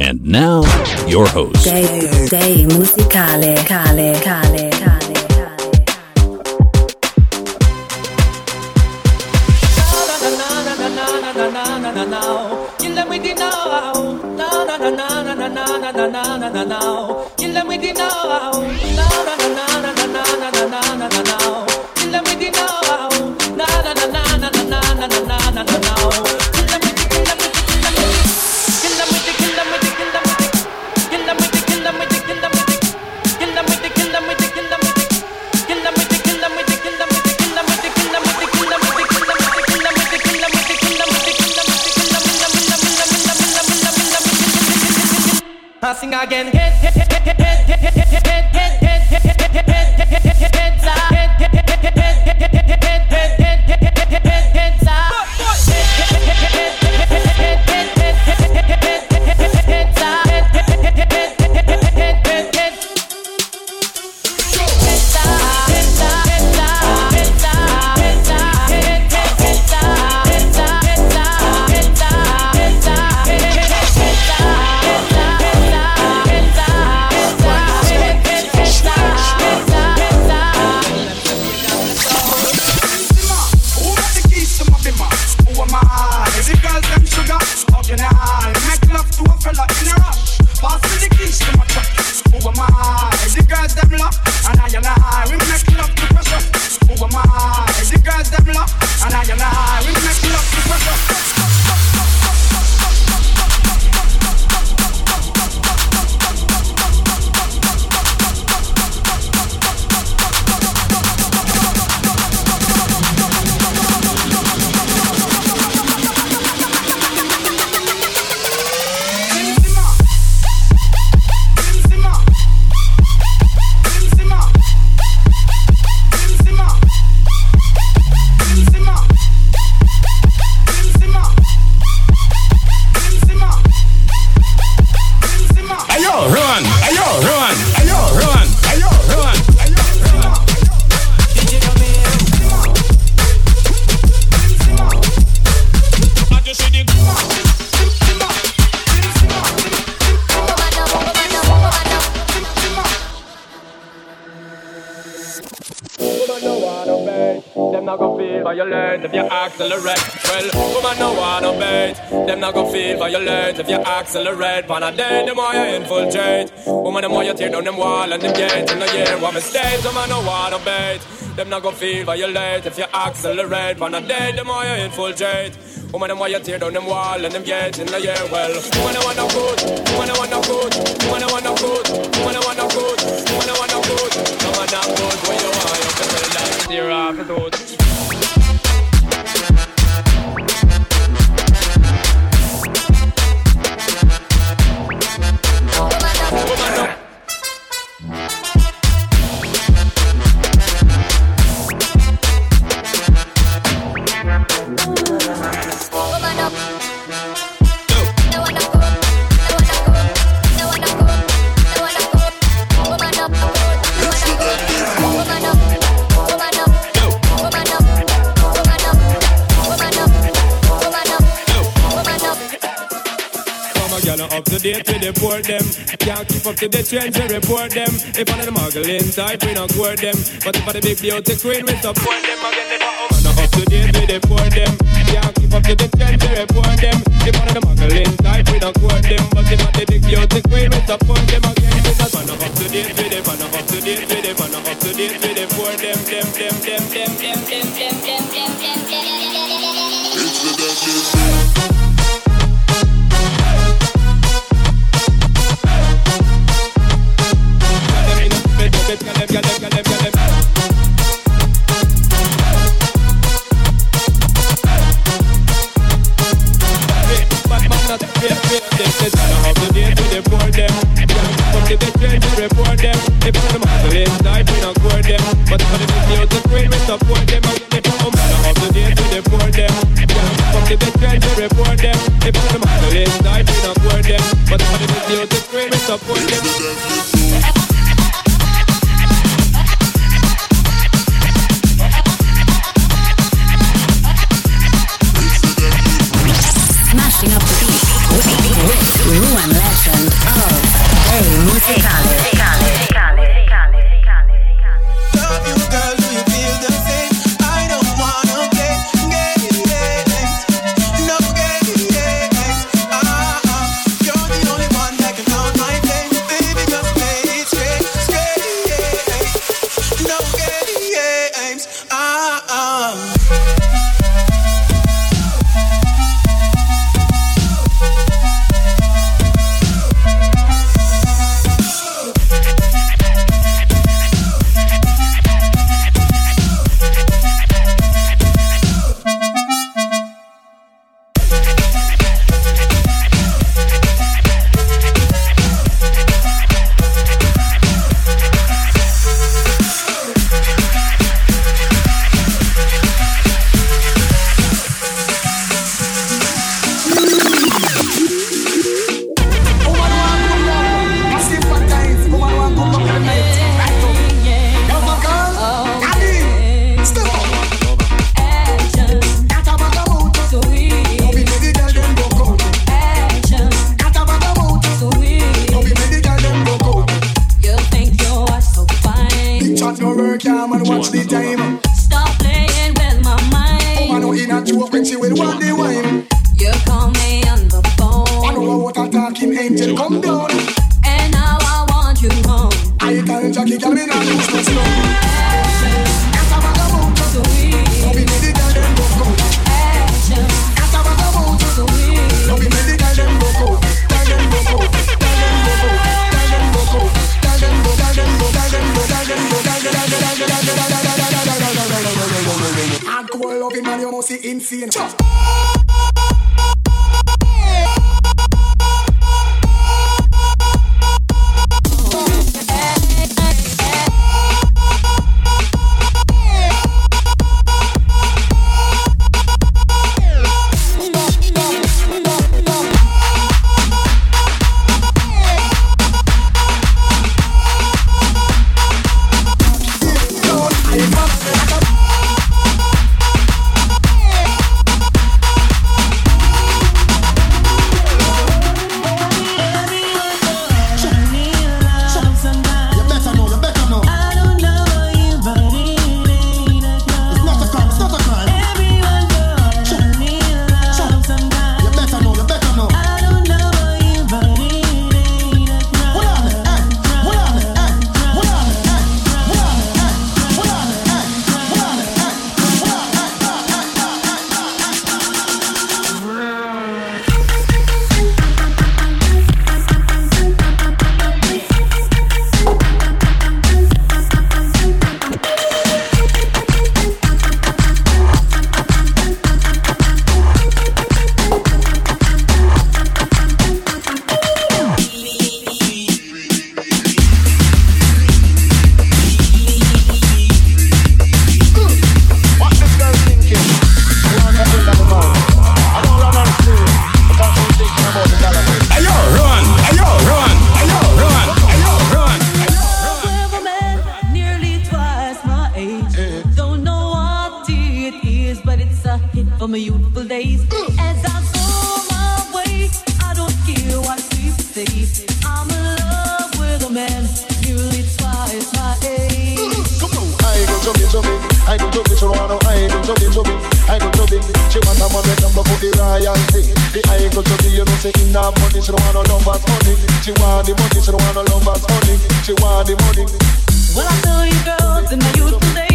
And now, your host. Musicale, Cale, Cale, accelerate. Well, woman no wanna bait, them not gon' feel violent if you accelerate. Pan a day, them why you infiltrate. Woman them why you tear down them wall and them gate in the year. What mistakes, woman no wanna bait, them not gon' feel violent if you accelerate. Pan a day, them why you infiltrate. Woman them why you tear down them wall and them gate in the year. Well, woman no good, woman no good, woman no good, woman no good, woman no good, woman not good. When you want, you tell them tear off the throat. Poor them. Can't keep up to the trends, we report them. If one of the muggling type, we not court them. But if I the big beauty queen, we support them. Again, the man up to date with the them. Can't keep up to the trends, we report them. If one of the muggling type, we not court them. But if I the big beauty queen, we support them. Again, the man up to date with the man up to date with the man up to date the poor them, them, them, them, them, them, them, them, them, them, them, them. not fear, fear them. To the here to deport them. Come to the train to report them. If I'm hustle here, Life we not court them. But for the video to we support them. I have hustle here to deport them. Come to the train to report them. If I'm hustle here, Life we not court them. But for the Chubby chubby, I go chubby. She want a man with number for the royalty. The I go chubby, you know say in that money, she don't want no numbers honey. She want the money, she don't want no numbers honey. She want the money. Well, I tell you, girls, in my youthful days,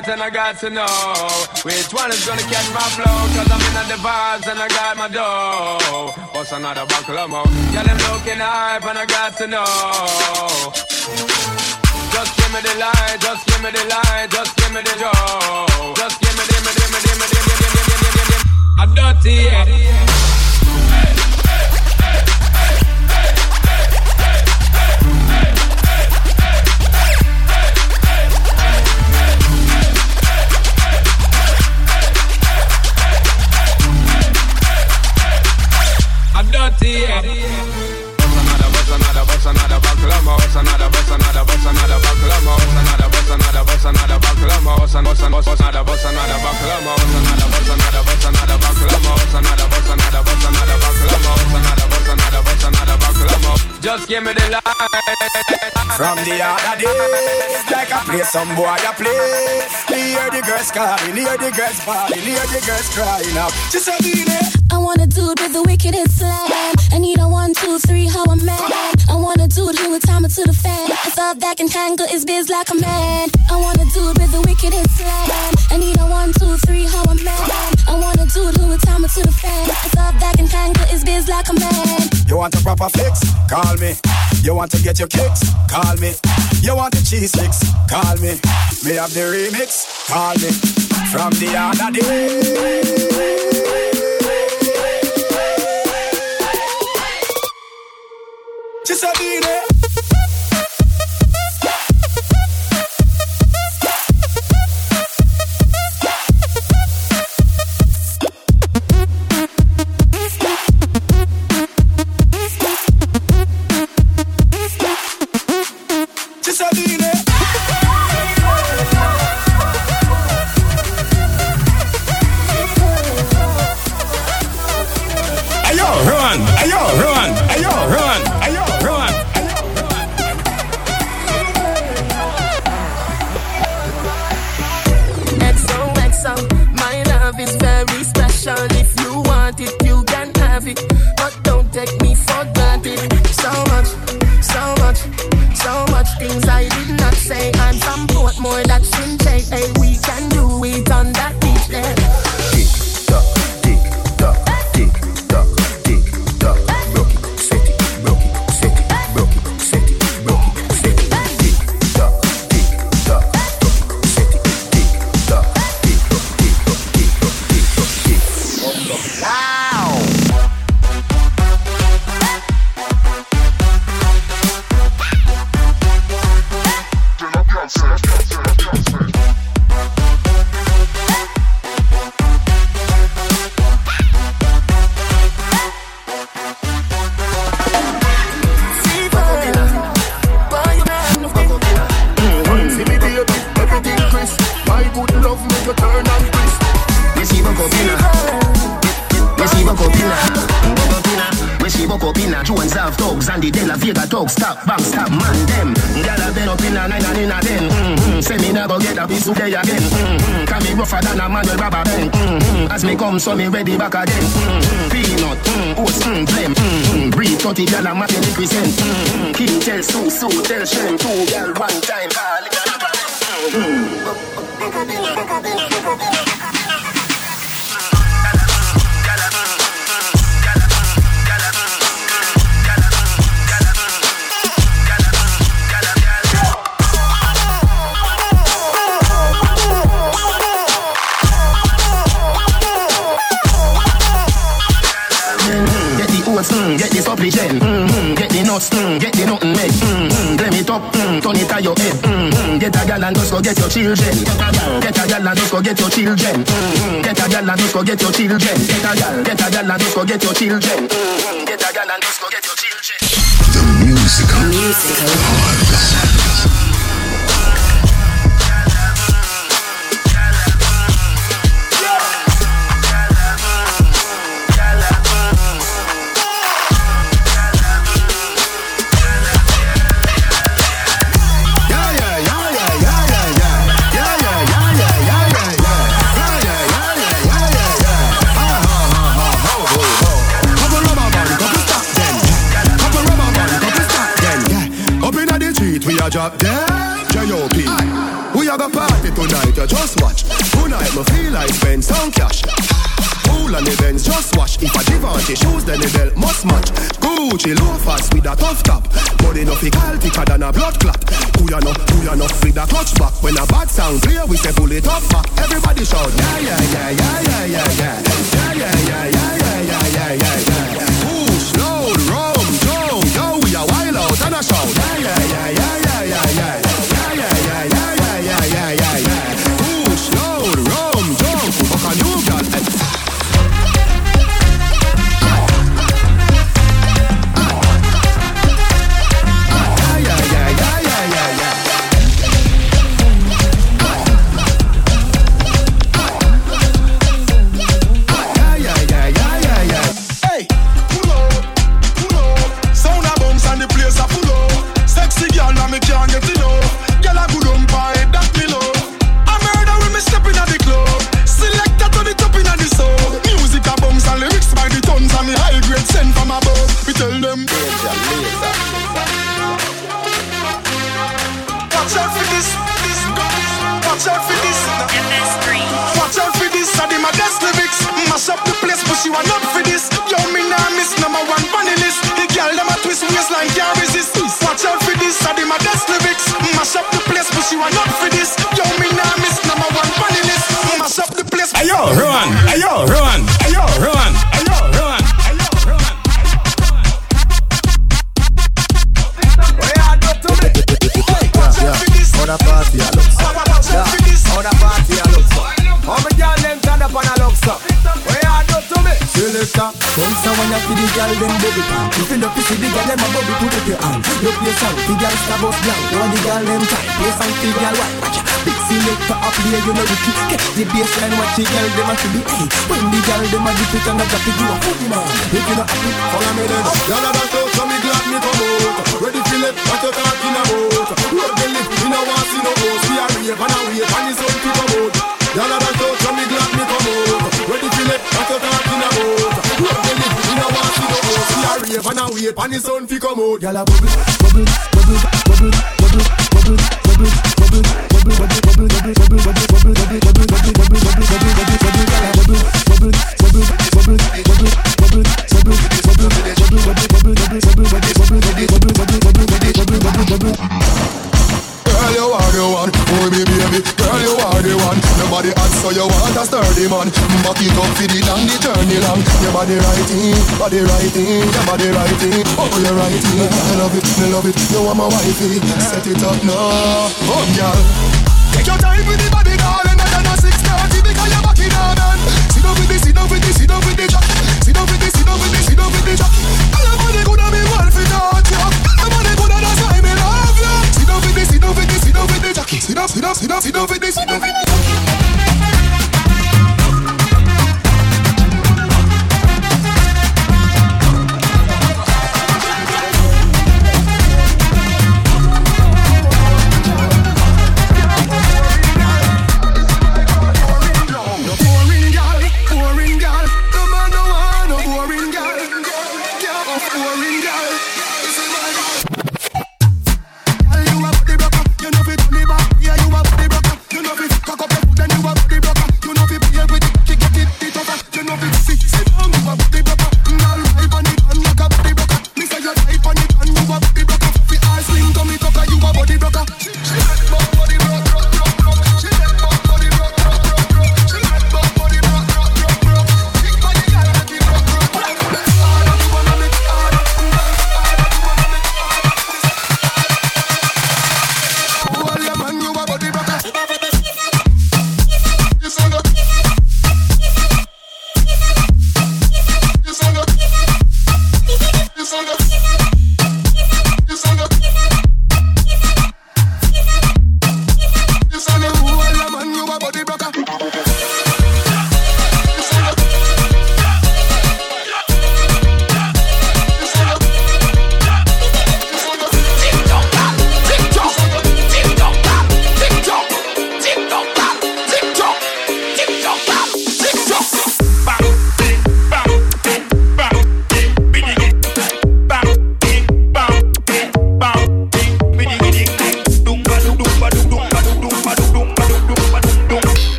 my sights and I got to know which one is gonna catch my flow. Cause I'm in the vibes and I got my dough. Bust another buckle of more. Yeah, them looking hype and I got to know. Just give me the light, just give me the light, just give me the Joe. Just give me, give me, give me, give me, give me, give me, give me, give me, give me. A dirty, yeah. From the other day, like I play some boy I play. Hear the girls calling, hear the girls falling, hear the girls crying out. Just a minute. I want a dude with the wickedest slam. I need a one, two, three, how a man. I want a dude who would time it to the fan. I thought that can handle his biz like a man. I want a dude with the wickedest slam. I need a one, two, three, how a man. I want a dude who would time it to the fan. I thought that can handle his biz like a man. You want a proper fix? Call me. You want to get your kicks? Call me. You want the cheese sticks? Call me. Me have the remix? Call me. From the other day. Just a Copina, copina, copina. Get a gal and just go get your children, get a gal. And just go get your children, get a gal and just go get your children, get a gal, get a gal and just go get your children, get a gal and just go get your children. The musical, musical a drop dead J.O.P. We a go party tonight, you just watch Tonight me feel like spend some cash on the Benz, just wash If a Givenchy shoes, then the belt must match Gucci loafers with a tough top Body no call thicker than a blood clot Who ya know, who ya know, with a clutch back When a bad sound clear, we say pull it up back Everybody shout, yeah, yeah, yeah, yeah, yeah, yeah, yeah Yeah, yeah, yeah, yeah, yeah, yeah, yeah, yeah, yeah Push, load, rum, jump, yo, we a wild out and a shout Baseline, watch the girl them a to be Hey, when the girl them a dip it and a drop it You a fool man, if you not happy, follow me then. Y'all are done so me glad me come out. Ready for it, what you talking about. Road the lip, me no want see no ghost We a rave and a wave and the sun to come out Y'all are done so me glad me come out. Ready for it, what you talking about. Road the lip, me no want see no ghost We a rave and a wave and the sun to come out Y'all a bubble, bubble, bubble, bubble, body righting, body righting, your body righting. Oh, you're righting. I love it, I love it. You are my wifey. Set it up now, oh girl. Take your time with the body, darling. Not than a six thirty because you're back in on. Sit down with this, sit down with this, sit down with this. Sit down with this, sit down with this, sit down with this. All your body coulda be one for that, yeah. All your body coulda that's why me love you. Sit down with this, sit down with this, sit down with this. Sit down, sit down, sit down, sit down with this, sit down with this.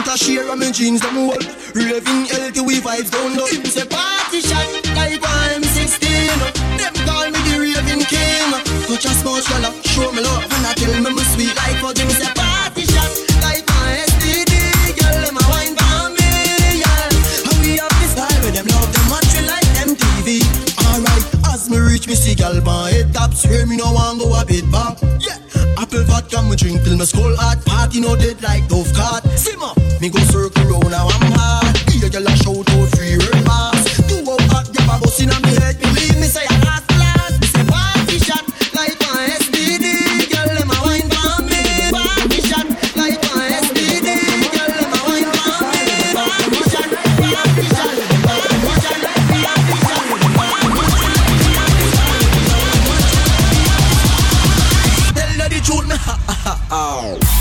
Mount a share my jeans them hold. Raving healthy we vibes down low. Him say party shot like one M16. Them call me the raving king. Touch a small swallow, show me love and I tell me my sweet like for Him say party shot like my STD. Girl, them a wine for me, yeah. And we have this style with them love them watch we like them TV. Alright, as me reach me see gal my head top swear me no want go a bit back. Yeah, apple vodka me drink till my skull hot. Party no dead like Dove card. Simmer, me go circle round now I'm hard. Hear gal a shout out free word pass. Two out hot, get a bus inna me head. Believe me say I last last. Me say party shot like my STD. Girl them a wine for me. Party shot like my STD. Girl them a wine for me. Party shot, party shot, her truth, ha ha. ha.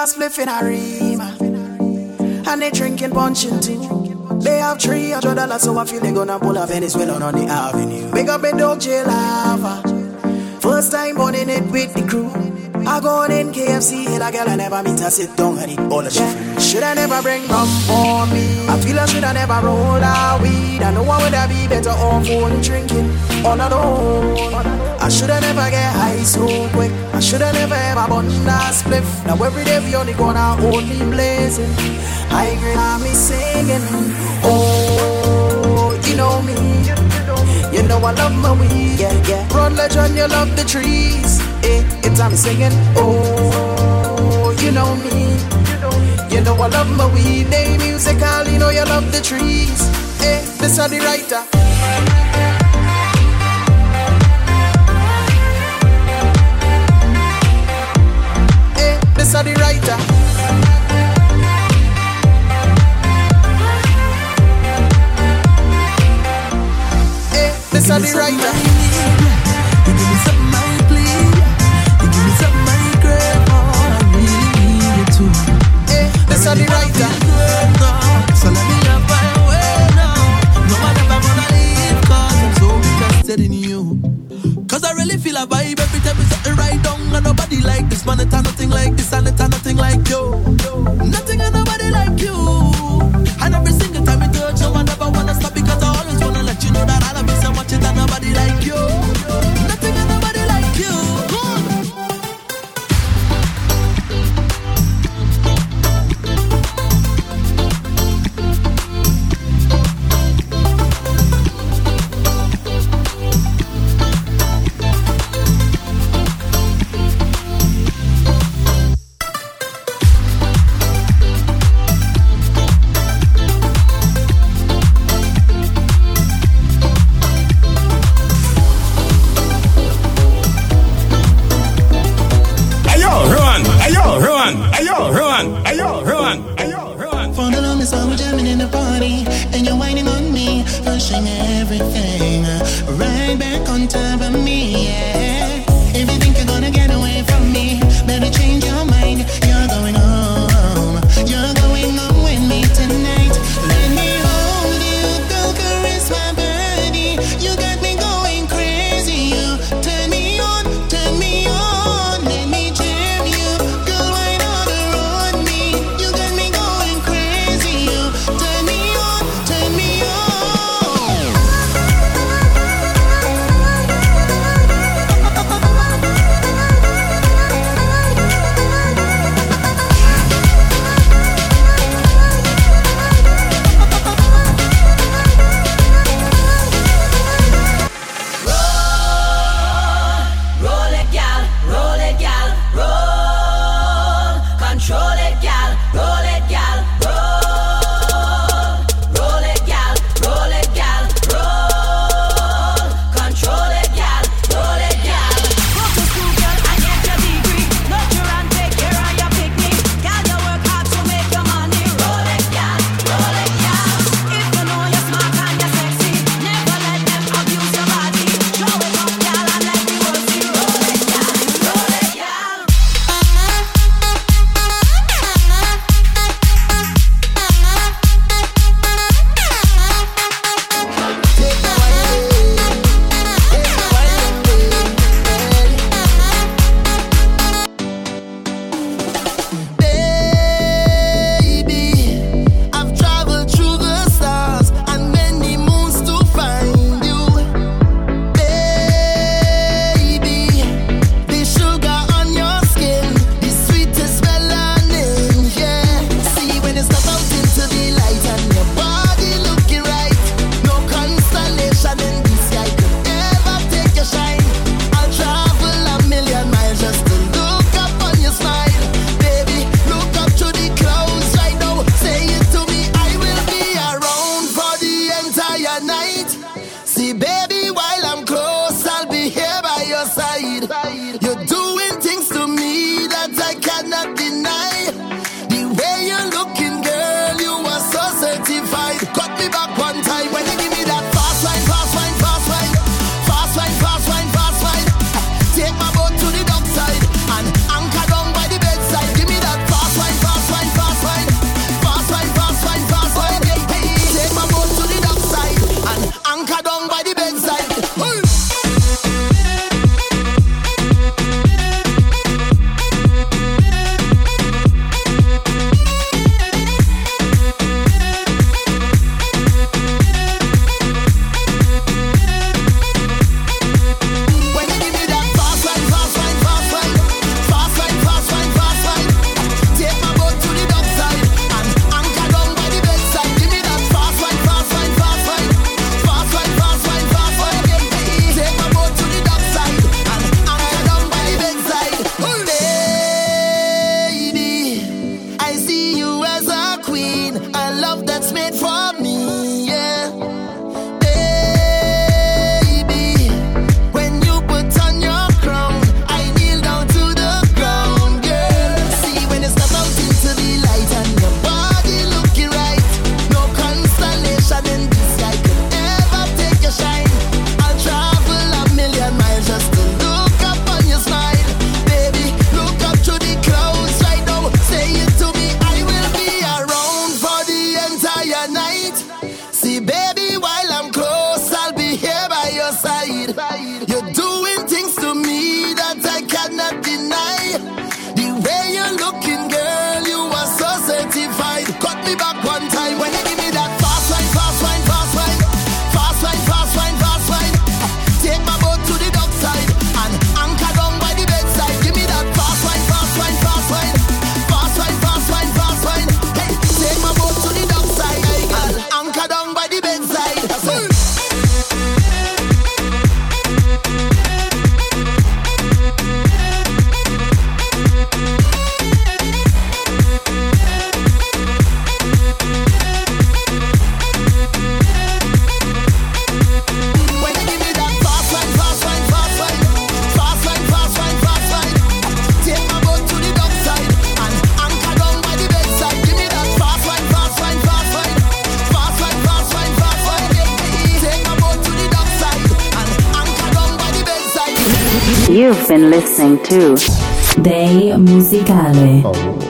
A spliff in a ream. And they drinking punching tea. They have 300 dollars, so I feel they gonna pull a Venezuela on the avenue. Big up in dog jail lava. First time burning it with the crew. I go on in KFC, hit a girl I never meet her sit down and eat all the shit. Should I never bring rum for me? I feel I should I never roll a weed. I know I would have be better off only drinking on all alone. I should have never get high so quick. I should have never ever bun a spliff. Now every day we only gonna only blazing. High grade, I'm me singing. Oh, you know me. You know I love my weed, yeah, yeah. Run legend, you love the trees. Eh, it's I'm singing. Oh, you know me. You know I love my weed. They musical, you know you love the trees. Eh, this are the writer. Eh, this are the writer. Eh, this are the writer. Are the writer. So let me love my way now. No gonna leave, cause I'm so interested in you. Cause I really feel a vibe every time we the right down. And nobody like this, man. It's nothing like this, and it's nothing like you. Been listening to Day Musicale. Oh.